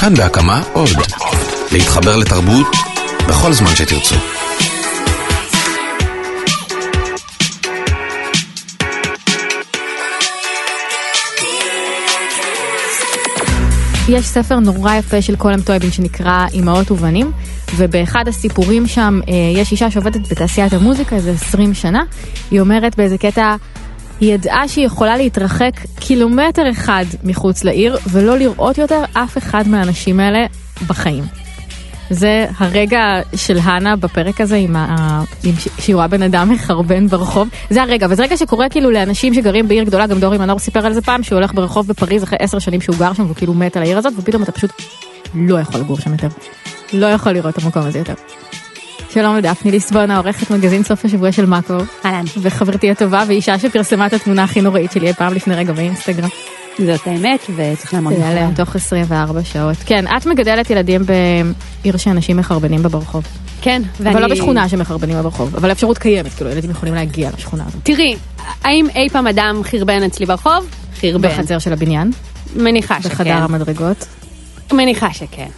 כאן בהקמה עוד. להתחבר לתרבות בכל זמן שתרצו. יש ספר נורא יפה של קולם טויבין שנקרא אמהות ובנים, ובאחד הסיפורים שם אה, יש אישה שעובדת בתעשיית המוזיקה איזה 20 שנה, היא אומרת באיזה קטע, היא ידעה שהיא יכולה להתרחק קילומטר אחד מחוץ לעיר ולא לראות יותר אף אחד מהאנשים האלה בחיים. זה הרגע של הנה בפרק הזה עם ה... עם ש... שהיא רואה בן אדם מחרבן ברחוב. זה הרגע, וזה רגע שקורה כאילו לאנשים שגרים בעיר גדולה, גם דורי מנור סיפר על זה פעם, שהוא הולך ברחוב בפריז אחרי עשר שנים שהוא גר שם והוא כאילו מת על העיר הזאת, ופתאום אתה פשוט לא יכול לגור שם יותר. לא יכול לראות את המקום הזה יותר. שלום לדפני ליסבון, העורכת מגזין סוף השבוע של מאקו. אהלן. וחברתי הטובה ואישה שפרסמה את התמונה הכי נוראית שלי אי פעם לפני רגע באינסטגרם. זאת האמת וצריך לעמוד זה יעלה תוך 24 שעות. כן, את מגדלת ילדים בעיר שאנשים מחרבנים בה ברחוב. כן, ואני... אבל לא בשכונה שמחרבנים בה ברחוב, אבל האפשרות קיימת, כאילו ילדים יכולים להגיע לשכונה הזאת. תראי, האם אי פעם אדם חרבן אצלי ברחוב? חרבן. בחצר של הבניין, מניחה שכן. בחדר המדרגות. מניחה שכן.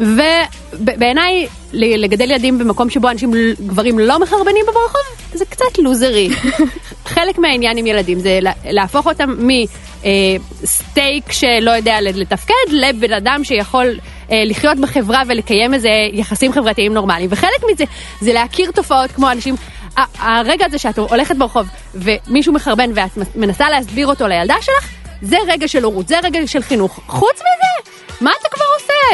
ובעיניי לגדל ילדים במקום שבו אנשים גברים לא מחרבנים ברחוב זה קצת לוזרי. חלק מהעניין עם ילדים זה להפוך אותם מסטייק שלא יודע לתפקד לבן אדם שיכול אה, לחיות בחברה ולקיים איזה יחסים חברתיים נורמליים וחלק מזה זה להכיר תופעות כמו אנשים. הרגע הזה שאת הולכת ברחוב ומישהו מחרבן ואת מנסה להסביר אותו לילדה שלך זה רגע של הורות זה רגע של חינוך חוץ מזה מה אתה כבר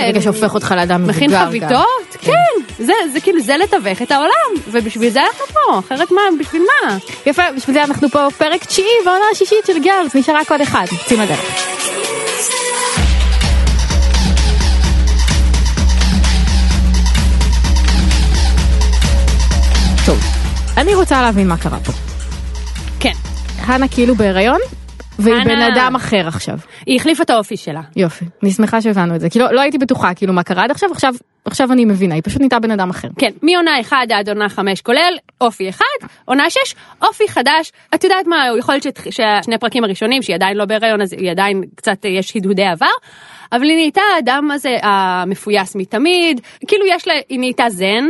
עושה? רגע שהופך אותך לאדם מבוגר מכין חביתות? כן, זה, זה כאילו זה לתווך את העולם, ובשביל זה אנחנו פה, אחרת מה, בשביל מה? יפה, בשביל זה אנחנו פה פרק תשיעי בעונה השישית של גרלס, נשאר רק עוד אחד, יוצאים לדרך. טוב, אני רוצה להבין מה קרה פה. כן. חנה כאילו בהיריון, והיא בן אדם אחר עכשיו. היא החליפה את האופי שלה. יופי, אני שמחה שהבנו את זה, כי לא, הייתי בטוחה כאילו מה קרה עד עכשיו, עכשיו, עכשיו אני מבינה, היא פשוט נהייתה בן אדם אחר. כן, מעונה 1 עד עונה 5 כולל אופי 1, עונה 6, אופי חדש. את יודעת מה, יכול להיות שהשני פרקים הראשונים, שהיא עדיין לא בהיריון, אז היא עדיין קצת, יש הדהודי עבר, אבל היא נהייתה האדם הזה המפויס מתמיד, כאילו יש לה, היא נהייתה זן.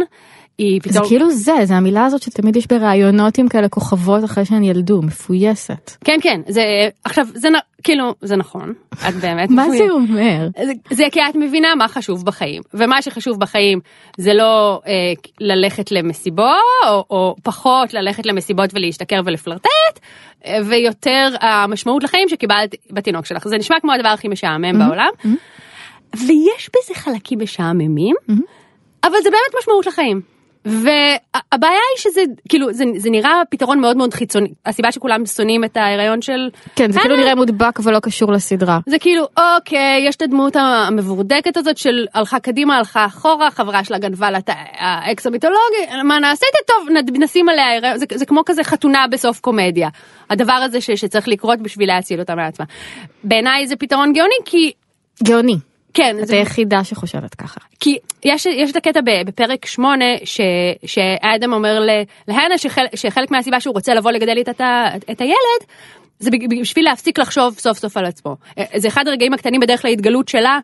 היא זה פתאום, כאילו זה, זה המילה הזאת שתמיד יש בראיונות עם כאלה כוכבות אחרי שהן ילדו, מפויסת. כן כן, זה, עכשיו, זה נ- כאילו, זה נכון, את באמת מה מפויסת. זה אומר? זה, זה כי את מבינה מה חשוב בחיים ומה שחשוב בחיים זה לא אה, ללכת למסיבות או, או פחות ללכת למסיבות ולהשתכר ולפלרטט אה, ויותר המשמעות לחיים שקיבלת בתינוק שלך זה נשמע כמו הדבר הכי משעמם בעולם. ויש בזה חלקים משעממים אבל זה באמת משמעות לחיים. והבעיה היא שזה כאילו זה, זה נראה פתרון מאוד מאוד חיצוני הסיבה שכולם שונאים את ההיריון של כן, זה כאילו נראה מודבק ולא קשור לסדרה. זה כאילו אוקיי יש את הדמות המבורדקת הזאת של הלכה קדימה הלכה אחורה חברה שלה גנבה לה את האקס המיתולוגי מה נעשה איתה טוב נד- נשים עליה הריון. זה, זה כמו כזה חתונה בסוף קומדיה הדבר הזה ש, שצריך לקרות בשביל להציל אותה מעצמה. בעיניי זה פתרון גאוני כי גאוני. כן את זה, היחידה שחושבת ככה. כי יש, יש את הקטע בפרק 8 ש, שאדם אומר להנה שחל, שחלק מהסיבה שהוא רוצה לבוא לגדל איתה את, את הילד זה בשביל להפסיק לחשוב סוף סוף על עצמו. אה, זה אחד הרגעים הקטנים בדרך להתגלות שלה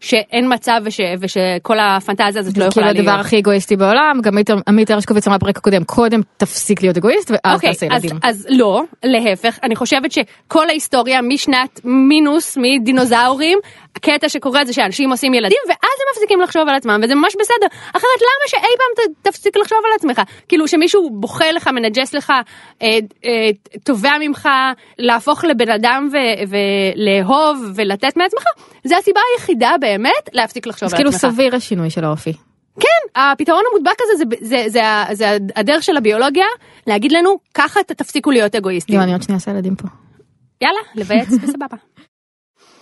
שאין מצב וש, ושכל הפנטזיה הזאת לא כאילו יכולה להיות. הדבר הכי אגואיסטי בעולם, גם עמית- הרשקוביץ אמרה בפרק הקודם, קודם תפסיק להיות אגואיסט ואז אוקיי, תעשה אז, ילדים. אז לא, להפך, אני חושבת שכל ההיסטוריה משנת מינוס, מדינוזאורים, הקטע שקורה זה שאנשים עושים ילדים ואז הם מפסיקים לחשוב על עצמם וזה ממש בסדר. אחרת למה שאי פעם ת, תפסיק לחשוב על עצמך? כאילו שמישהו בוכה לך, מנג'ס לך, אה, אה, תובע ממך להפוך לבן אדם ו- ולאהוב ולתת מעצמך, זה הסיבה היחידה באמת להפסיק לחשוב אז על כאילו עצמך. סביר השינוי של האופי. כן, הפתרון המודבק הזה זה, זה, זה, זה, זה הדרך של הביולוגיה להגיד לנו ככה תפסיקו להיות אגואיסטים. יואו, אני עוד שנייה אעשה ילדים פה. יאללה, לבייץ בסבבה.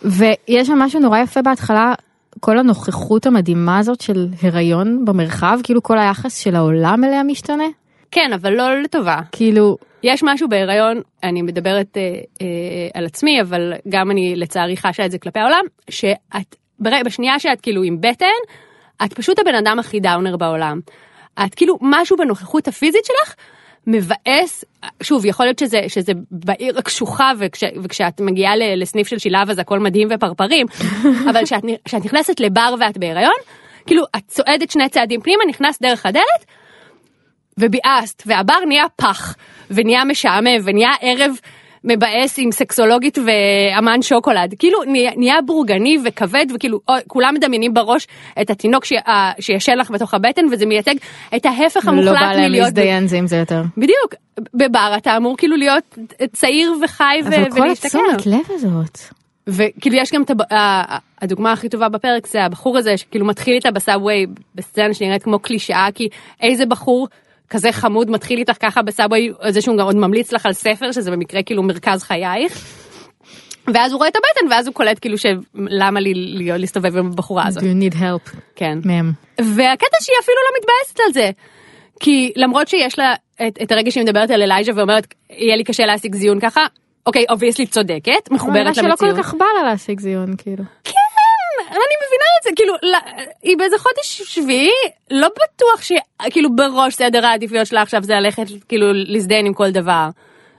ויש שם משהו נורא יפה בהתחלה, כל הנוכחות המדהימה הזאת של הריון במרחב, כאילו כל היחס של העולם אליה משתנה. כן, אבל לא לטובה. כאילו, יש משהו בהיריון, אני מדברת אה, אה, על עצמי, אבל גם אני לצערי חשה את זה כלפי העולם, שאת, בשנייה שאת כאילו עם בטן, את פשוט הבן אדם הכי דאונר בעולם. את כאילו, משהו בנוכחות הפיזית שלך מבאס, שוב, יכול להיות שזה, שזה בעיר הקשוחה וכש, וכשאת מגיעה לסניף של שילב אז הכל מדהים ופרפרים, אבל כשאת נכנסת לבר ואת בהיריון, כאילו את צועדת שני צעדים פנימה, נכנסת דרך הדלת, וביאסת, והבר נהיה פח, ונהיה משעמם, ונהיה ערב מבאס עם סקסולוגית ואמן שוקולד. כאילו נהיה, בורגני וכבד, וכאילו כולם מדמיינים בראש את התינוק ש, ה, שישן לך בתוך הבטן, וזה מייצג את ההפך לא המוחלט בא להם מלהיות... להזדיין זה עם זה יותר. בדיוק, בבר אתה אמור כאילו להיות צעיר וחי ו- אבל כל. התשומת לב הזאת. וכאילו יש גם את הב- הדוגמה הכי טובה בפרק זה הבחור הזה שכאילו מתחיל איתה בסאבווי בסצנה שנראית כמו קלישאה כי איזה בחור כזה חמוד מתחיל איתך ככה בסאבווי זה שהוא גם עוד ממליץ לך על ספר שזה במקרה כאילו מרכז חייך. ואז הוא רואה את הבטן ואז הוא קולט כאילו שלמה לו להסתובב עם הבחורה הזאת. Do you need help כן. מהם. והקטע שהיא אפילו לא מתבאסת על זה. כי למרות שיש לה את, את הרגע שהיא מדברת על אלייז'ה ואומרת יהיה לי קשה להשיג זיון ככה אוקיי obviously צודקת מחוברת שלא למציאות. כל כך בא לה להשיג זיון כאילו. כן, אני מבינה את זה, כאילו, לא, היא באיזה חודש שביעי, לא בטוח שכאילו בראש סדר העדיפויות שלה עכשיו זה ללכת כאילו להזדיין עם כל דבר.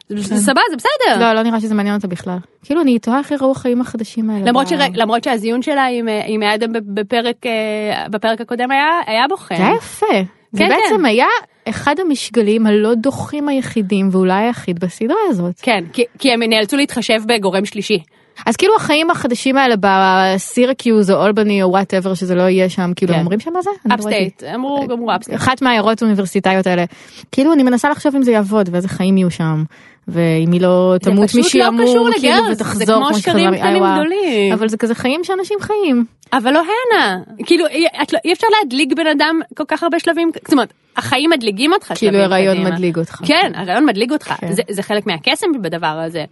זה סבבה, זה בסדר. לא לא נראה שזה מעניין אותה בכלל. כאילו אני תוהה איך יראו החיים החדשים האלה. למרות, שר... למרות שהזיון שלה עם, אה, עם אדם בפרק, אה, בפרק הקודם היה, היה בוחן. זה היה יפה. זה כן, בעצם כן. היה אחד המשגלים הלא דוחים היחידים ואולי היחיד בסדרה הזאת. כן, כי, כי הם נאלצו להתחשב בגורם שלישי. אז כאילו החיים החדשים האלה בסירקיוז או אולבני או whatever שזה לא יהיה שם כאילו כן. אומרים שם מה זה? לא upstate, ראיתי. אמרו, אמרו upstate. אחת מהעיירות האוניברסיטאיות האלה. כאילו אני מנסה לחשוב אם זה יעבוד ואיזה חיים יהיו שם. ואם היא לא תמות פשוט לא קשור כאילו לגרס, ותחזור כמו שקרים קטנים גדולים. אבל זה כזה חיים שאנשים חיים. אבל לא הנה, כאילו לא, אי אפשר להדליק בן אדם כל כך הרבה שלבים, זאת אומרת, החיים מדליגים אותך כאילו קדימה. מדליג אותך. כן, הרעיון מדליג אותך, כן. זה, זה חלק מהקסם בדבר הזה,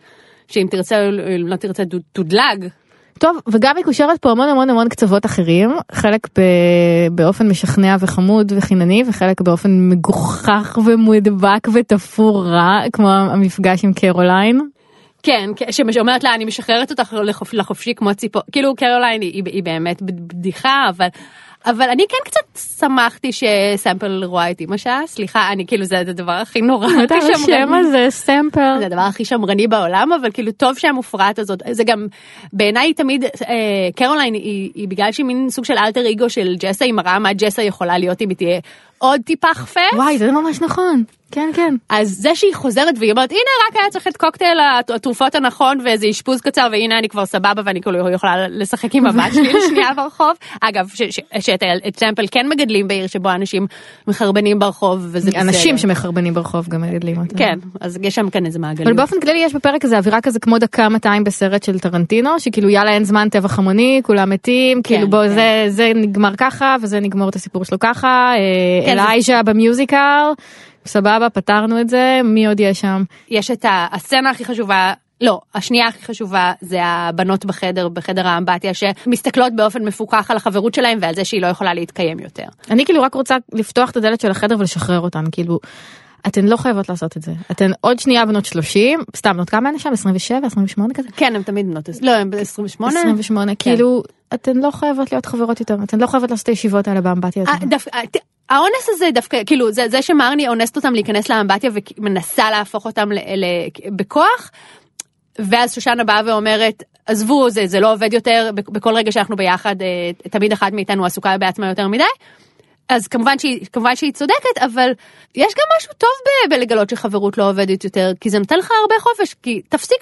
שאם תרצה או לא תרצה תודלג, טוב וגם מקושרת פה המון המון המון קצוות אחרים חלק ב... באופן משכנע וחמוד וחינני וחלק באופן מגוחך ומודבק ותפור רע כמו המפגש עם קרוליין. כן, שאומרת לה אני משחררת אותך לחופ, לחופשי כמו ציפור, כאילו קרוליין היא, היא באמת בד- בדיחה, אבל, אבל אני כן קצת שמחתי שסמפל רואה את אמא שלה, סליחה, אני כאילו זה הדבר הכי נורא, אתה השם. הזה סמפל. זה הדבר הכי שמרני בעולם אבל כאילו טוב שהמופרעת הזאת זה גם בעיניי תמיד אה, קרוליין היא, היא בגלל שהיא מין סוג של אלטר אגו של ג'סה היא מראה מה ג'סה יכולה להיות אם היא תהיה עוד טיפה חפף. וואי זה ממש נכון. כן כן. אז זה שהיא חוזרת והיא אומרת הנה רק היה צריך את קוקטייל הת- התרופות הנכון ואיזה אשפוז קצר והנה אני כבר סבבה ואני כאילו יכולה לשחק עם הבת שלי לשנייה ברחוב. אגב שאת סמפל כן מגדלים בעיר שבו אנשים מחרבנים ברחוב וזה בסדר. אנשים שמחרבנים ברחוב גם מגדלים אותם. כן אז יש שם כאן איזה מעגלים. אבל באופן כללי יש בפרק הזה אווירה כזה כמו דקה 200 בסרט של טרנטינו שכאילו יאללה אין זמן טבח המוני כולם מתים כאילו בוא כן. זה נגמר ככה וזה נגמור את הסיפור שלו ככה אה, כן, אלייז'ה ב musical סבבה פתרנו את זה מי עוד יש שם יש את הסצנה הכי חשובה. לא, השנייה הכי חשובה זה הבנות בחדר, בחדר האמבטיה, שמסתכלות באופן מפוקח על החברות שלהם ועל זה שהיא לא יכולה להתקיים יותר. אני כאילו רק רוצה לפתוח את הדלת של החדר ולשחרר אותן כאילו. אתן לא חייבות לעשות את זה אתן עוד שנייה בנות 30 סתם בנות כמה הן שם 27 28 כזה כן, הם תמיד בנות, לא, הם ב-28. 28 כאילו אתן לא חייבות להיות חברות יותר אתן לא חייבות לעשות את הישיבות האלה באמבטיה. האונס הזה דווקא, כאילו, זה, זה שמרני אונסת אותם להיכנס לאמבטיה ומנסה להפוך אותם ל, ל, בכוח, ואז שושנה באה ואומרת, עזבו, זה, זה לא עובד יותר, בכ- בכל רגע שאנחנו ביחד, אה, תמיד אחת מאיתנו עסוקה בעצמה יותר מדי. אז כמובן שהיא, כמובן שהיא צודקת, אבל יש גם משהו טוב ב- בלגלות שחברות לא עובדת יותר, כי זה נותן לך הרבה חופש, כי תפסיק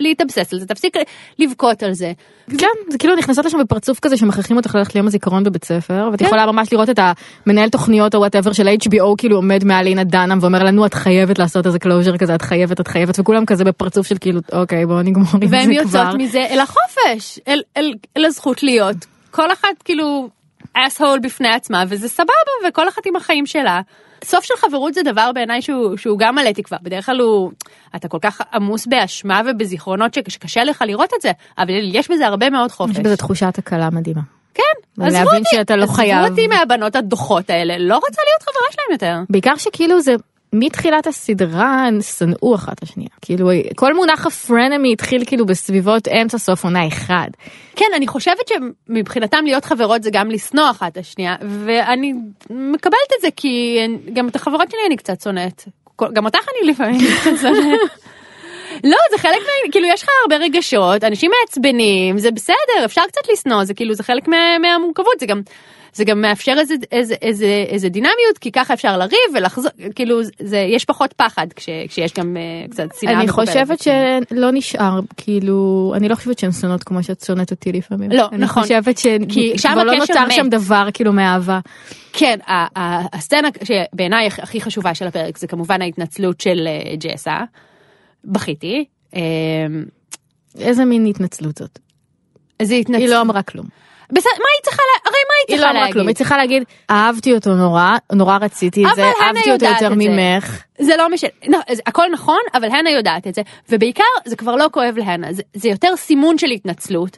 להתאבסס על זה, תפסיק לבכות על זה. כן זה כאילו נכנסות לשם בפרצוף כזה שמכריחים אותך ללכת ליום הזיכרון בבית ספר ואת כן. יכולה ממש לראות את המנהל תוכניות או whatever של HBO כאילו עומד מעל לינה דנהאם ואומר לנו את חייבת לעשות איזה closure כזה את חייבת את חייבת וכולם כזה בפרצוף של כאילו אוקיי בוא נגמור עם זה והן יוצאות כבר. מזה אל החופש, אל, אל, אל הזכות להיות. כל אחת כאילו asshole בפני עצמה, וזה סבבה, וכל אחת עם החיים שלה. סוף של חברות זה דבר בעיניי שהוא, שהוא גם מלא תקווה, בדרך כלל הוא, אתה כל כך עמוס באשמה ובזיכרונות ש- שקשה לך לראות את זה, אבל יש בזה הרבה מאוד חופש. יש בזה תחושת הקלה מדהימה. כן, עזבו להבין אותי, שאתה לא חייב. עזבו אותי מהבנות הדוחות האלה, לא רוצה להיות חברה שלהם יותר. בעיקר שכאילו זה מתחילת הסדרה הן שנאו אחת השנייה כאילו כל מונח הפרנמי התחיל כאילו בסביבות אמצע סוף עונה אחד. כן, אני חושבת שמבחינתם להיות חברות זה גם לשנוא אחת את השנייה, ואני מקבלת את זה כי גם את החברות שלי אני קצת שונאת. גם אותך אני לפעמים שונאת. לא, זה חלק מה... כאילו, יש לך הרבה רגשות, אנשים מעצבנים, זה בסדר, אפשר קצת לשנוא, זה כאילו, זה חלק מה, מהמורכבות, זה גם... זה גם מאפשר איזה, איזה, איזה, איזה דינמיות, כי ככה אפשר לריב ולחזור, כאילו, זה, יש פחות פחד כש, כשיש גם uh, קצת שנאה. אני חושבת. שלא נשאר, כאילו, אני לא חושבת שהן שונאות כמו שאת שונאת אותי לפעמים. לא, נכון. אני חושבת שכבר לא הקשר נותר מת. שם דבר כאילו מאהבה. כן, הסצנה שבעיניי הכ- הכי חשובה של הפרק זה כמובן ההתנצלות של אה, ג'סה. בכיתי. אה, איזה מין התנצלות זאת? זה התנצלות. היא לא אמרה כלום. בסדר, מה היא צריכה לה... הרי מה היא היא צריכה לא אמרה להגיד? כלום, היא צריכה להגיד, אהבתי אותו נורא, נורא רציתי את זה, אהבתי אותו יותר. ממך. זה לא משנה, לא, הכל נכון, אבל הנה יודעת את זה, ובעיקר זה כבר לא כואב להנה, זה, זה יותר סימון של התנצלות,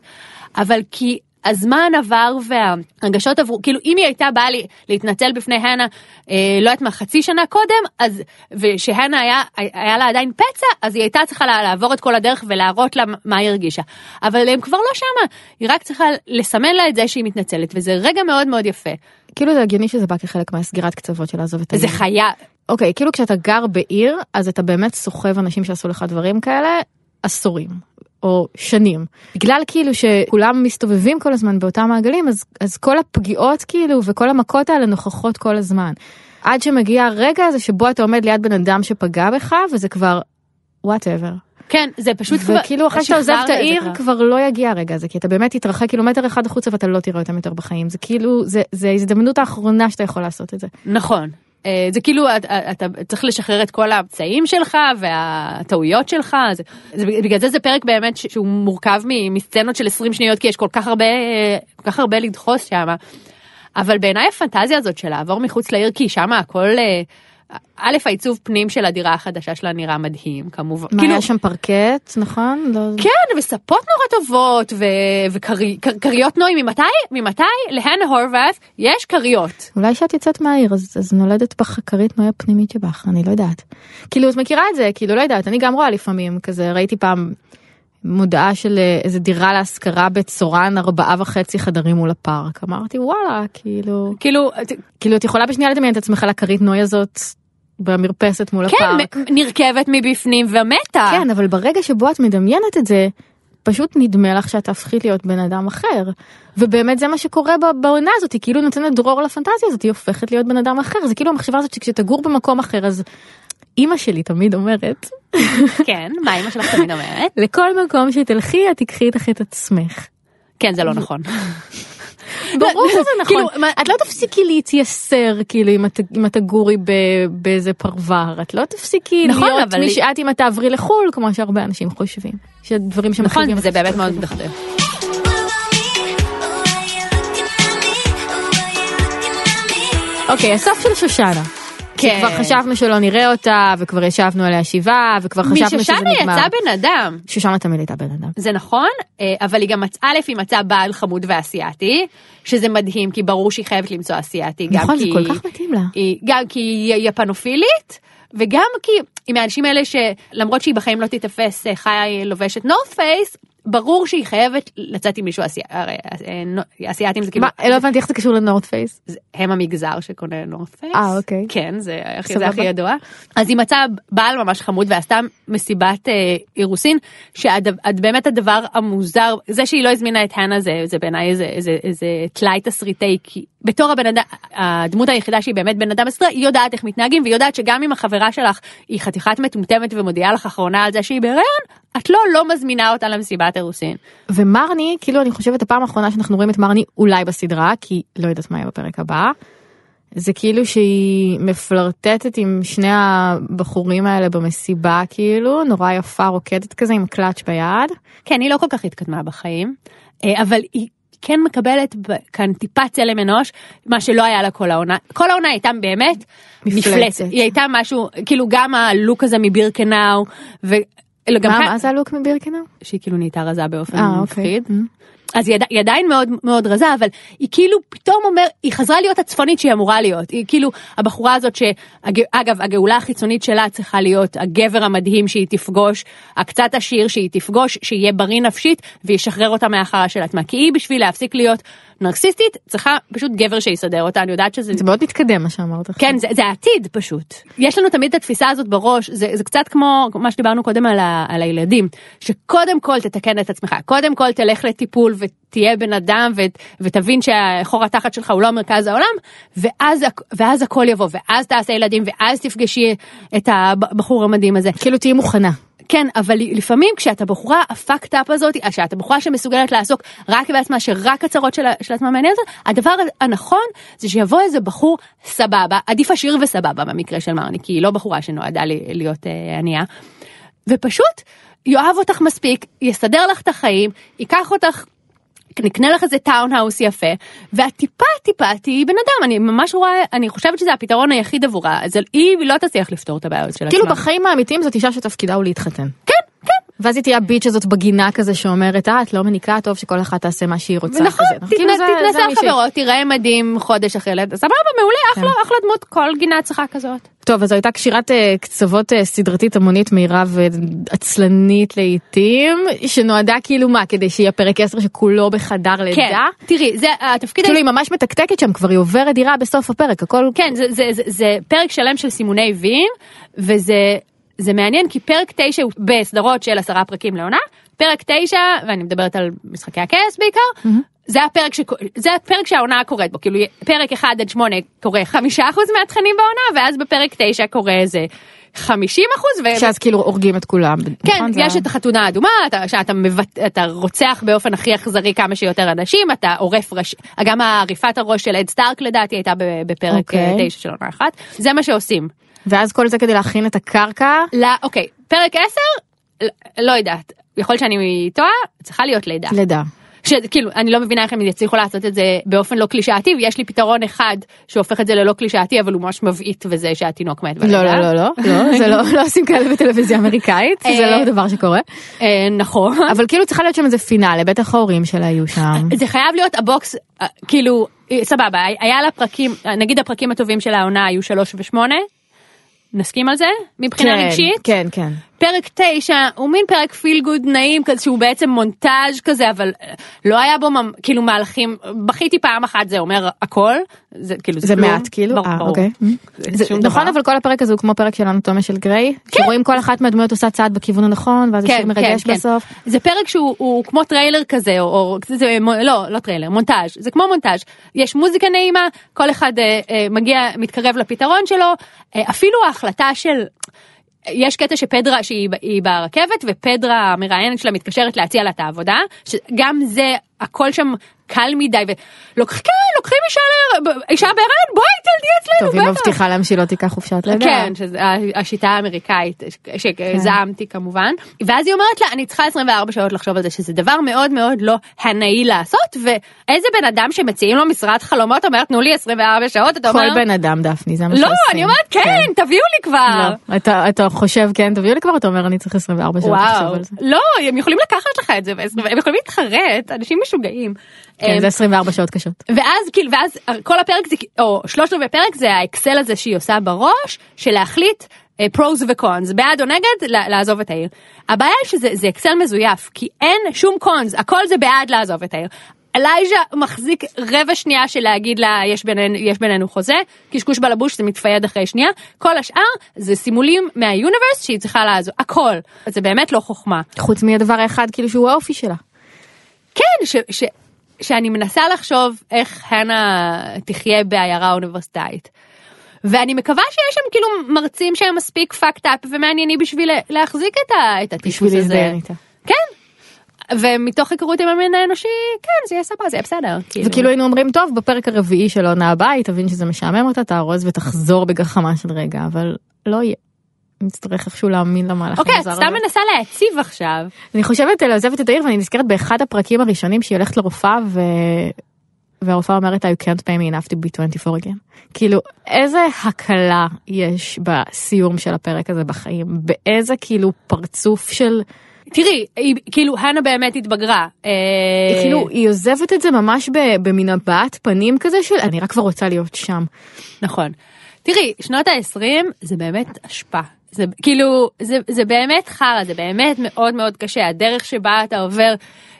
אבל כי הזמן עבר והרגשות עברו, כאילו אם היא הייתה באה לי, להתנצל בפני הנה, אה, לא יודעת מה, חצי שנה קודם, אז, ושהנה היה, היה לה עדיין פצע, אז היא הייתה צריכה לעבור את כל הדרך ולהראות לה מה היא הרגישה. אבל הם כבר לא שמה, היא רק צריכה לסמן לה את זה שהיא מתנצלת, וזה רגע מאוד מאוד יפה. כאילו זה הגיוני שזה בא כחלק מהסגירת קצוות של לעזוב את זה העיר. חיה, אוקיי, כאילו כשאתה גר בעיר, אז אתה באמת סוחב אנשים שעשו לך דברים כאלה עשורים. או שנים. בגלל כאילו שכולם מסתובבים כל הזמן באותם מעגלים, אז, אז כל הפגיעות כאילו וכל המכות האלה נוכחות כל הזמן. עד שמגיע הרגע הזה שבו אתה עומד ליד בן אדם שפגע בך, וזה כבר whatever. כן, זה פשוט כבר... וכאילו אחרי שאתה עוזב את העיר כבר. כבר לא יגיע הרגע הזה, כי אתה באמת תתרחק קילומטר אחד החוצה ואתה לא תראה אותם יותר בחיים. זה כאילו, זה, זה ההזדמנות האחרונה שאתה יכול לעשות את זה. נכון. אה, זה כאילו אתה, אתה צריך לשחרר את כל הפצעים שלך והטעויות שלך זה, זה, בגלל זה זה פרק באמת שהוא מורכב מסצנות של 20 שניות כי יש כל כך הרבה אה, כל כך הרבה לדחוס שם. אבל בעיניי הפנטזיה הזאת של לעבור מחוץ לעיר כי שם הכל אה, א' העיצוב פנים של הדירה החדשה שלה נראה מדהים כמובן. מה כאילו, היה שם פרקט, נכון? לא... כן וספות נורא טובות וכריות נוי ממתי ממתי להנה הורבאס יש כריות. אולי כשאת יוצאת מהעיר אז, אז נולדת בך כרית נויה פנימית שבך, אני לא יודעת. כאילו את מכירה את זה, כאילו לא יודעת, אני גם רואה לפעמים כזה, ראיתי פעם מודעה של אה, איזה דירה להשכרה בצורן ארבעה וחצי חדרים מול הפארק, אמרתי וואלה, כאילו, כאילו כאילו את יכולה בשנייה לדמיין את עצמך לכרית נוי הזאת במרפסת מול כן, הפארק. מ- נרכבת מבפנים ומתה. כן, אבל ברגע שבו את מדמיינת את זה, פשוט נדמה לך שאת תהפכי להיות בן אדם אחר. ובאמת זה מה שקורה בעונה הזאת, היא כאילו נותנת דרור לפנטזיה הזאת, היא הופכת להיות בן אדם אחר. זה כאילו המחשבה הזאת שכשתגור במקום אחר, אז אימא שלי תמיד אומרת, כן, מה אמא שלך תמיד אומרת? לכל מקום שתלכי, את תקחי איתך את עצמך. כן, זה לא נכון. ברור שזה נכון. כאילו, את לא תפסיקי להתייסר כאילו אם את, תגורי ב, באיזה פרבר, את לא תפסיקי נכון, להיות אבל מי שאת אם את תעברי לחו"ל, כמו שהרבה אנשים חושבים. שדברים שמחייבים נכון, זה באמת מאוד לחו"ל. מדכדך. אוקיי, הסוף של שושנה. כן. שכבר חשבנו שלא נראה אותה, וכבר ישבנו עליה שבעה, וכבר חשבנו שזה משושנה נגמר. יצא בן אדם. שושנה תמיד הייתה בן אדם. זה נכון, אה, אבל היא גם מצאה, א', היא מצאה בעל חמוד ואסייתי, שזה מדהים, כי ברור שהיא חייבת למצוא אסייתי. גם נכון, זה כל כך מתאים לה. היא, גם כי היא יפנופילית, וגם כי היא מהאנשים האלה שלמרות שהיא בחיים לא תיתפס אה, חיה לובשת North Face, ברור שהיא חייבת לצאת עם מישהו אסי... הרי אה, אסייתים זה כאילו... מה, לא הבנתי איך זה קשור ל North Face. הם המגזר שקונה North Face. אה, אוקיי. כן, זה הכי- ידוע. אז היא מצאה בעל ממש חמוד ועשתה מסיבת אה, אירוסין, שבאמת הדבר המוזר, זה שהיא לא הזמינה את הנה זה, זה בעיניי איזה טלאי תסריטי, כי בתור הבן אדם, הדמות היחידה שהיא באמת בן אדם בסדרה, היא יודעת איך מתנהגים, והיא יודעת שגם אם החברה שלך היא חתיכת מטומטמת ומודיעה לך אחרונה על זה שהיא בהיריון, את לא לא מזמינה אותה למסיבת אירוסין. ומרני, כאילו אני חושבת הפעם האחרונה שאנחנו רואים את מרני אולי בסדרה, כי לא יודעת מה יהיה בפרק הבא. זה כאילו שהיא מפלרטטת עם שני הבחורים האלה במסיבה כאילו, נורא יפה רוקדת כזה עם קלאץ' ביד. כן, היא לא כל כך התקדמה בחיים, אה, אבל היא כן מקבלת כאן טיפה צלם אנוש, מה שלא היה לה כל העונה. כל העונה הייתה באמת מפלצת. היא הייתה משהו, כאילו גם הלוק הזה מבירקנאו, וגם מה, מה זה הלוק מבירקנאו? שהיא כאילו נהייתה רזה באופן אה, אוקיי. מפחיד. אז היא, היא עדיין מאוד מאוד רזה, אבל היא כאילו פתאום אומר, היא חזרה להיות הצפונית שהיא אמורה להיות. היא כאילו, הבחורה הזאת שאגב, הגאולה החיצונית שלה צריכה להיות הגבר המדהים שהיא תפגוש, הקצת עשיר שהיא תפגוש, שיהיה בריא נפשית וישחרר אותה מהחרא של עצמה. כי היא בשביל להפסיק להיות נרקסיסטית, צריכה פשוט גבר שיסדר אותה, אני יודעת שזה... זה מאוד מתקדם מה שאמרת. עכשיו. כן, זה, זה העתיד פשוט. יש לנו תמיד את התפיסה הזאת בראש, זה, זה קצת כמו מה שדיברנו קודם על, ה, על הילדים, שקודם כל תתקן את עצמך, קודם כל תלך לטיפול ותהיה בן אדם ו, ותבין שהחור התחת שלך הוא לא מרכז העולם, ואז, ואז הכל יבוא, ואז תעשה ילדים, ואז תפגשי את הבחור המדהים הזה. כאילו תהיי מוכנה. כן, אבל לפעמים כשאתה בחורה הפאקד אפ הזאת, כשאתה בחורה שמסוגלת לעסוק רק בעצמה, שרק הצרות של, של עצמה מעניינת, הדבר הנכון זה שיבוא איזה בחור סבבה, עדיף עשיר וסבבה במקרה של מרני, כי היא לא בחורה שנועדה להיות אה, ענייה, ופשוט יאהב אותך מספיק, יסדר לך את החיים, ייקח אותך. נקנה לך איזה townhouse יפה, ואת טיפה טיפה תהיי בן אדם, אני ממש רואה, אני חושבת שזה הפתרון היחיד עבורה, אז היא לא תצליח לפתור את הבעיות של כאילו עצמה. בחיים האמיתיים זאת אישה שתפקידה הוא להתחתן. כן. ואז היא תהיה ה bitch הזאת בגינה כזה שאומרת אה את לא מניקה טוב שכל אחת תעשה מה שהיא רוצה. נכון. כאילו, זה- תתנסה זה על. חברות, תראה מדהים חודש אחרי לידה, סבבה, מעולה, אחלה, אחלה דמות, כל גינה צריכה כזאת. טוב אז זו הייתה קשירת אה, קצוות אה, סדרתית המונית מהירה ועצלנית לעיתים שנועדה כאילו מה כדי שיהיה פרק 10 שכולו בחדר כן, לידה. תראי, זה התפקיד... כאילו היא ממש מתקתקת שם כבר היא עוברת דירה בסוף הפרק הכל כן, זה, פרק שלם של סימוני ויים, וזה זה מעניין כי פרק 9 הוא בסדרות של עשרה פרקים לעונה, פרק 9, ואני מדברת על משחקי הכס בעיקר, זה הפרק, שק... זה הפרק שהעונה קורית בו, כאילו פרק 1 עד 8 קורה 5% מהתכנים בעונה, ואז בפרק 9 קורה איזה 50 אחוז. ו... שאז כאילו הורגים את כולם. כן, נכון? זה יש את החתונה האדומה, אתה, שאתה מבט... אתה רוצח באופן הכי אכזרי כמה שיותר אנשים, אתה עורף ראש... גם עריפת הראש של אד סטארק לדעתי הייתה בפרק אוקיי. 9 של עונה אחת, זה מה שעושים. ואז כל זה כדי להכין את הקרקע. לא, אוקיי, פרק 10, לא, לא יודעת, יכול להיות שאני טועה, צריכה להיות לידה. לידה. שכאילו, אני לא מבינה איך הם יצליחו לעשות את זה באופן לא קלישאתי, ויש לי פתרון אחד שהופך את זה ללא קלישאתי, אבל הוא ממש מבעית, וזה שהתינוק מת. לא לא לא לא לא זה לא לא עושים כאלה בטלוויזיה אמריקאית זה אה, לא דבר שקורה אה, נכון. אבל כאילו צריכה להיות שם איזה פינאלה בטח ההורים שלה יהיו שם. זה חייב להיות הבוקס, אה, כאילו, סבבה, היה לה פרקים, נגיד הפרקים הטובים של העונה היו שלוש ושמונה, נסכים על זה? מבחינה כן, רגשית? כן כן. פרק תשע הוא מין פרק feel good נעים כזה שהוא בעצם מונטאז' כזה אבל אה, לא היה בו ממ- כאילו מהלכים בכיתי פעם אחת זה אומר הכל זה כאילו זה כלום. מעט כאילו ברור, אה, ברור. אוקיי. זה זה- שום נכון דבר. אבל כל הפרק הזה הוא כמו פרק של אנטומיה של גריי שרואים כל אחת מהדמויות עושה צעד בכיוון הנכון ואז זה שיר מרגש בסוף. זה פרק שהוא הוא כמו טריילר כזה או, או זה, לא לא טריילר מונטאז' זה כמו מונטאז' יש מוזיקה נעימה כל אחד אה, אה, מגיע מתקרב לפתרון שלו אה, אפילו ההחלטה של. יש קטע שפדרה שהיא ברכבת ופדרה המראיינת שלה מתקשרת להציע לה את העבודה שגם זה הכל שם קל מדי ולוקחים לוקחים אישה ל- אישה בהיריון בואי תלדי אצלנו טוב היא בטח." מבטיחה להם שהיא לא תיקח חופשת לידה. כן, שזה השיטה האמריקאית, שזעמתי כמובן. ואז היא אומרת לה, אני צריכה 24 שעות לחשוב על זה, שזה דבר מאוד מאוד לא הנאי לעשות, ואיזה בן אדם שמציעים לו משרת חלומות אומר, תנו לי 24 שעות, אתה אומר, כל בן אדם דפני זה מה לא, שעושים. אני אומרת, כן, תביאו לי כבר. לא, אתה אתה חושב כן תביאו לי כבר אתה אומר אני צריך 24 שעות לחשוב על זה. לא, הם יכולים לקחת לך את זה, הם יכולים להתחרט, אנשים משוגעים. כן אמ, זה 24 שעות קשות. ואז כאילו ואז כל הפרק זה או שלושת רבעי פרק זה האקסל הזה שהיא עושה בראש של להחליט פרוז וקונס בעד או נגד לעזוב את העיר. הבעיה היא שזה זה אקסל מזויף כי אין שום קונס הכל זה בעד לעזוב את העיר. אלייז'ה מחזיק רבע שנייה של להגיד לה יש בינינו, יש בינינו חוזה, קשקוש בלבוש זה מתפייד אחרי שנייה, כל השאר זה סימולים מהיוניברס שהיא צריכה לעזוב, הכל. זה באמת לא חוכמה. חוץ מהדבר האחד כאילו שהוא האופי שלה. כן, ש, ש, שאני מנסה לחשוב איך הנה תחיה בעיירה אוניברסיטאית. ואני מקווה שיש שם כאילו מרצים שהם מספיק fucked up ומעניינים בשביל להחזיק את, ה, את הטיפוס בשביל הזה. כן. ומתוך היכרות עם המין האנושי, כן, זה יהיה סבבה, זה יהיה בסדר. וכאילו היינו אומרים טוב בפרק הרביעי של העונה הבאה היא תבין שזה משעמם אותה תארוז ותחזור בגחמה של רגע אבל לא יהיה. נצטרך איכשהו להאמין למהלך אוקיי, המוזר את סתם. מנסה להציב עכשיו. אני חושבת על עוזבת את העיר ואני נזכרת באחד הפרקים הראשונים שהיא הולכת לרופאה ו... והרופאה אומרת you can't pay me enough to be 24 again. כאילו איזה הקלה יש בסיום של הפרק הזה בחיים באיזה כאילו פרצוף של תראי, היא, כאילו, הנה באמת התבגרה. אה, כאילו היא עוזבת את זה ממש במין הבעת פנים כזה של אני רק כבר רוצה להיות שם. נכון. תראי, שנות ה-20 זה באמת אשפה. זה כאילו, זה, זה באמת חרא, זה באמת מאוד מאוד קשה. הדרך שבה אתה עובר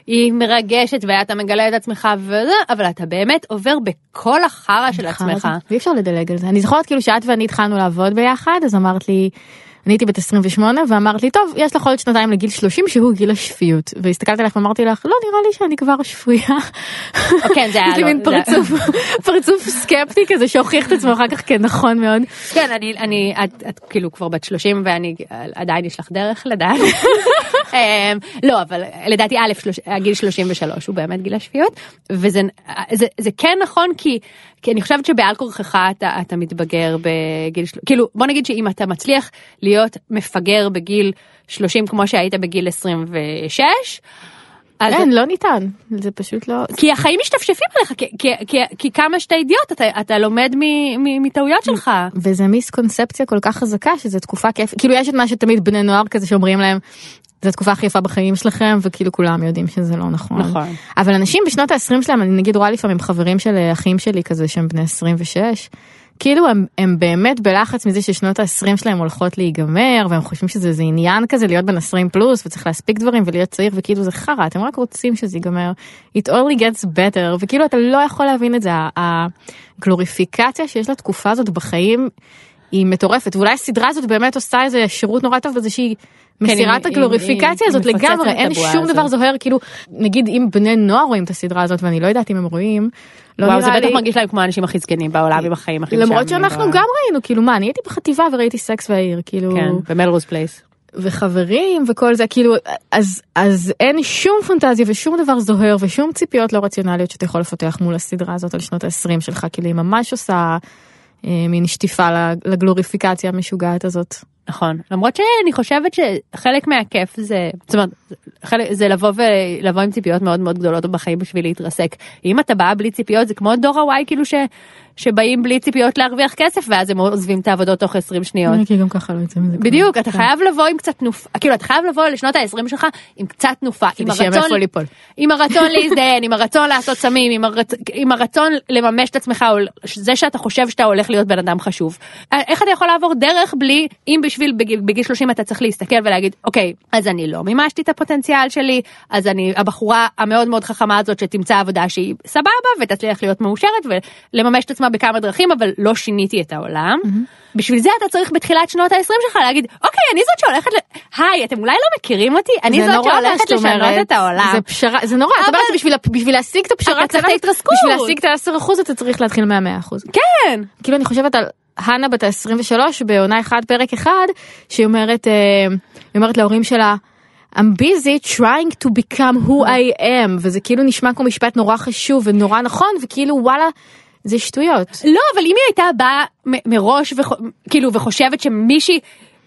היא מרגשת ואתה מגלה את עצמך וזה, אבל אתה באמת עובר בכל החרא של עצמך. ואי אפשר לדלג על זה. אני זוכרת כאילו שאת ואני התחלנו לעבוד ביחד אז אמרת לי. אני הייתי בת 28 ואמרת לי טוב יש לך עוד שנתיים לגיל 30 שהוא גיל השפיות והסתכלתי עליך ואמרתי לך לא נראה לי שאני כבר שפויה. כן, זה היה יש לי לא, מין זה- פרצוף פרצוף סקפטי כזה שהוכיח את עצמו אחר כך כנכון מאוד. כן, אני, אני, את, כאילו כבר בת 30 ואני, עדיין יש לך דרך לדעת. אמ, לא, אבל לדעתי א', הגיל 33 הוא באמת גיל השפיות, וזה זה, זה כן נכון כי, כי אני חושבת שבעל כורכך אתה, אתה מתבגר בגיל, כאילו בוא נגיד שאם אתה מצליח להיות מפגר בגיל 30 כמו שהיית בגיל 26, אז כן לא ניתן זה פשוט לא. כי החיים משתפשפים עליך, כי, כי, כי, כי כמה שאתה אידיוט אתה, אתה לומד מ- מ- מטעויות שלך. וזה מיסקונספציה כל כך חזקה שזה תקופה כיף כאילו יש את מה שתמיד בני נוער כזה שאומרים להם. זו התקופה הכי יפה בחיים שלכם וכאילו כולם יודעים שזה לא נכון. נכון. אבל אנשים בשנות ה-20 שלהם אני נגיד רואה לפעמים חברים של אה, אחים שלי כזה שהם בני 26. כאילו הם, הם באמת בלחץ מזה ששנות ה-20 שלהם הולכות להיגמר והם חושבים שזה איזה עניין כזה להיות בן 20 פלוס וצריך להספיק דברים ולהיות צעיר וכאילו זה חרא אתם רק רוצים שזה ייגמר. It only gets better וכאילו אתה לא יכול להבין את זה הגלוריפיקציה שיש לתקופה הזאת בחיים היא מטורפת ואולי הסדרה הזאת באמת עושה איזה שירות נורא טוב בזה שהיא היא- את הגלוריפיקציה הזאת לגמרי אין שום דבר. זוהר כאילו נגיד אם בני נוער רואים את הסדרה הזאת ואני לא יודעת אם הם רואים. לא וואו, זה נראה בטח לי- מרגיש להם כמו האנשים הכי זקנים בעולם עם החיים הכי למרות שאנחנו. גם ראינו כאילו מה אני הייתי בחטיבה וראיתי סקס והעיר כאילו כן, ב Melrose Place. וחברים וכל זה כאילו אז אז אין שום פנטזיה ושום דבר זוהר ושום ציפיות לא רציונליות שאתה יכול לפתח מול הסדרה הזאת על שנות ה-20 שלך כאילו היא ממש עושה מין שטיפה לגלוריפיקציה המשוגעת הזאת. נכון למרות שאני חושבת שחלק מהכיף זה זאת אומרת חלק זה לבוא ולבוא עם ציפיות מאוד מאוד גדולות בחיים בשביל להתרסק אם אתה בא בלי ציפיות זה כמו דור הוואי כאילו ש, שבאים בלי ציפיות להרוויח כסף ואז הם עוזבים את העבודות תוך 20 שניות. כי גם ככה לא יוצא מזה. בדיוק אתה כן. חייב לבוא עם קצת תנופה כאילו אתה חייב לבוא לשנות ה-20 שלך עם קצת תנופה עם הרצון. עם הרצון להזדיין עם הרצון לעשות סמים עם, הרצ... עם הרצון לממש את עצמך זה שאתה חושב שאתה הולך להיות בן אדם חשוב. איך אתה יכול לעבור דרך בלי אם בשביל בגיל, בגיל 30 אתה צריך להסתכל ולהגיד אוקיי אז אני לא מימשתי את הפוטנציאל שלי אז אני הבחורה המאוד מאוד חכמה הזאת שתמצא עבודה שהיא סבבה ותצליח להיות מאושרת ולממש את עצמה בכמה דרכים אבל לא שיניתי את העולם. בשביל זה אתה צריך בתחילת שנות ה-20 שלך להגיד אוקיי אני זאת שהולכת ל... היי אתם אולי לא מכירים אותי אני זאת שהולכת לשנות. את העולם. זה פשרה זה נורא אבל- אומרת בשביל בשביל להשיג את הפשרה אתה צריך את ההתרסקות. בשביל להשיג את ה-10 אחוז אתה צריך להתחיל מה-100 אחוז. כן. כאילו אני חושבת על הנה בת ה-23 בעונה 1 פרק 1 שהיא אומרת אה, היא אומרת להורים שלה. I'm busy trying to become who I am וזה כאילו נשמע כמו משפט נורא חשוב ונורא נכון וכאילו וואלה זה שטויות. לא אבל אם היא הייתה באה מראש וח... כאילו וחושבת שמישהי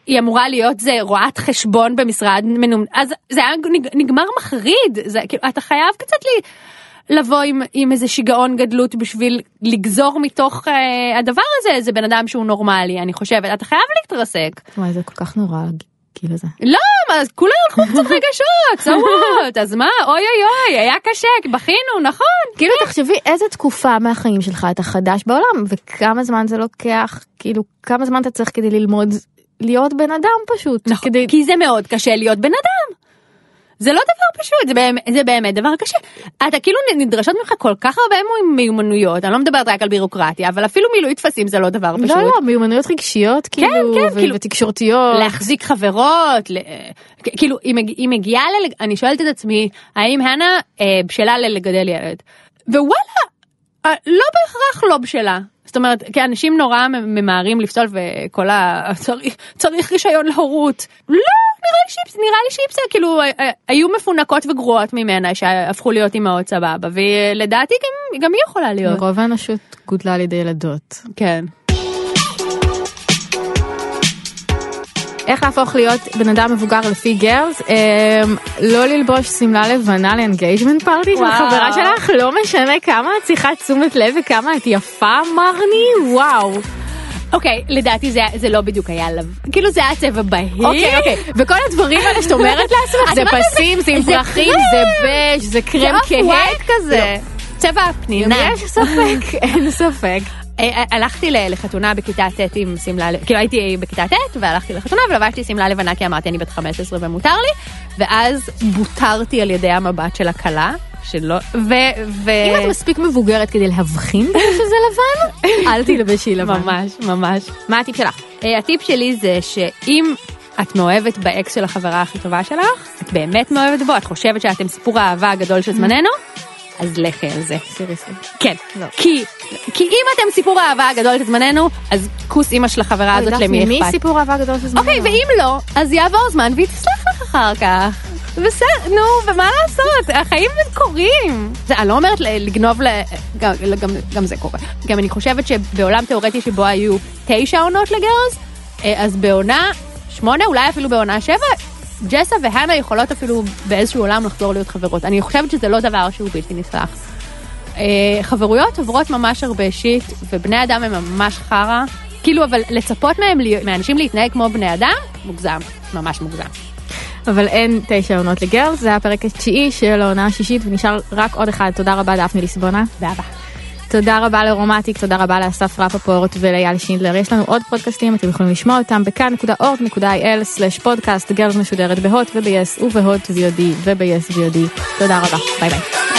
היא אמורה להיות זה רואת חשבון במשרד מנומ... אז זה היה נג- נגמר מחריד זה כאילו אתה חייב קצת לי. לבוא עם, עם איזה שיגעון גדלות בשביל לגזור מתוך אה, הדבר הזה איזה בן אדם שהוא נורמלי אני חושבת אתה חייב להתרסק. וואי זה כל כך נורא הגיל הזה. לא מה אז כולם הלכו קצת רגשות סוואט אז מה אוי אוי אוי היה קשה בכינו נכון כאילו תחשבי איזה תקופה מהחיים שלך אתה חדש בעולם וכמה זמן זה לוקח כאילו כמה זמן אתה צריך כדי ללמוד להיות בן אדם פשוט נכון, כדי כי זה מאוד קשה להיות בן אדם. זה לא דבר פשוט, זה באמת, זה באמת דבר קשה. אתה כאילו נדרשות ממך כל כך הרבה מיומנויות, אני לא מדברת רק על בירוקרטיה, אבל אפילו מילוי טפסים זה לא דבר פשוט. לא לא מיומנויות רגשיות כאילו כן, ו- כאילו- ותקשורתיות להחזיק חברות, ל... כאילו היא, מג... היא מגיעה, ל... אני שואלת את עצמי, האם הנה אה, בשלה לגדל ילד? ווואלה, אה, לא בהכרח לא בשלה. זאת אומרת, כי אנשים נורא ממהרים לפסול וכל ה... צריך, צריך רישיון להורות. לא, נראה לי שהיא, נראה לי בסדר, כאילו אה, אה, היו מפונקות וגרועות ממנה שהפכו להיות אימהות סבבה, ולדעתי גם, גם היא יכולה להיות. רוב האנושות גודלה על ידי ילדות. כן. איך להפוך להיות בן אדם מבוגר לפי Girls לא ללבוש שמלה לבנה ל engagement party של. חברה שלך לא משנה כמה את צריכה תשומת לבן וכמה את יפה מרני וואו. אוקיי, לדעתי זה- זה לא בדיוק היה לב. כאילו זה היה צבע בהיר. אוקיי, אוקיי. וכל הדברים האלה שאת אומרת לעצמך, זה פסים, זה עם זה פרחים. זה בז', זה זה קרם off כהה. white כזה. צבע הפנינה. יש ספק, אין ספק. אה, אה, הלכתי לחתונה בכיתה ט' עם שמלה, כאילו הייתי בכיתה ט' והלכתי לחתונה ולבשתי שמלה לבנה כי אמרתי אני בת 15 ומותר לי, ואז בוטרתי על ידי המבט של הכלה, שלא, ו... ו... אם את מספיק מבוגרת כדי להבחין שזה לבן, אל תלבשי לבן. ממש, ממש. מה הטיפ שלך? אה, הטיפ שלי זה שאם את מאוהבת באקס של החברה הכי טובה שלך, את באמת מאוהבת בו, את חושבת שאתם סיפור האהבה הגדול של זמננו, אז לכי על זה. סיריסלי. כן, לא. כי, כי אם אתם סיפור האהבה הגדול של זמננו, אז כוס אימא של החברה הזאת למי מי אכפת. סיפור אהבה גדול של זמן? אוקיי, ואם לא, אז יעבור זמן והיא תסלח לך אחר כך. בסדר, נו, ומה לעשות? החיים קורים. אני לא אומרת לגנוב. גם, גם, גם זה קורה. גם אני חושבת שבעולם תיאורטי שבו היו תשע עונות לגרס, אה, אז בעונה שמונה, אולי אפילו בעונה שבע, ג'סה והנה יכולות אפילו באיזשהו עולם לחזור להיות חברות. אני חושבת שזה לא דבר שהוא בלתי נסלח. אה, חברויות עוברות ממש הרבה שיט, ובני אדם הם ממש חרא. כאילו, אבל לצפות מהם, מאנשים להתנהג כמו בני אדם, מוגזם, ממש מוגזם. אבל אין תשע עונות לגרס, זה הפרק התשיעי של העונה השישית ונשאר רק עוד אחד. תודה רבה דפני ליסבונה. באבא. תודה רבה לרומטיק, תודה רבה לאסף רפפורט ולאייל שינדלר. יש לנו עוד פודקאסטים, אתם יכולים לשמוע אותם בכאן.org.il/פודקאסט. גרס משודרת בהוט וב-yes ובהוט VOD וב-yes VOD. תודה רבה, ביי ביי.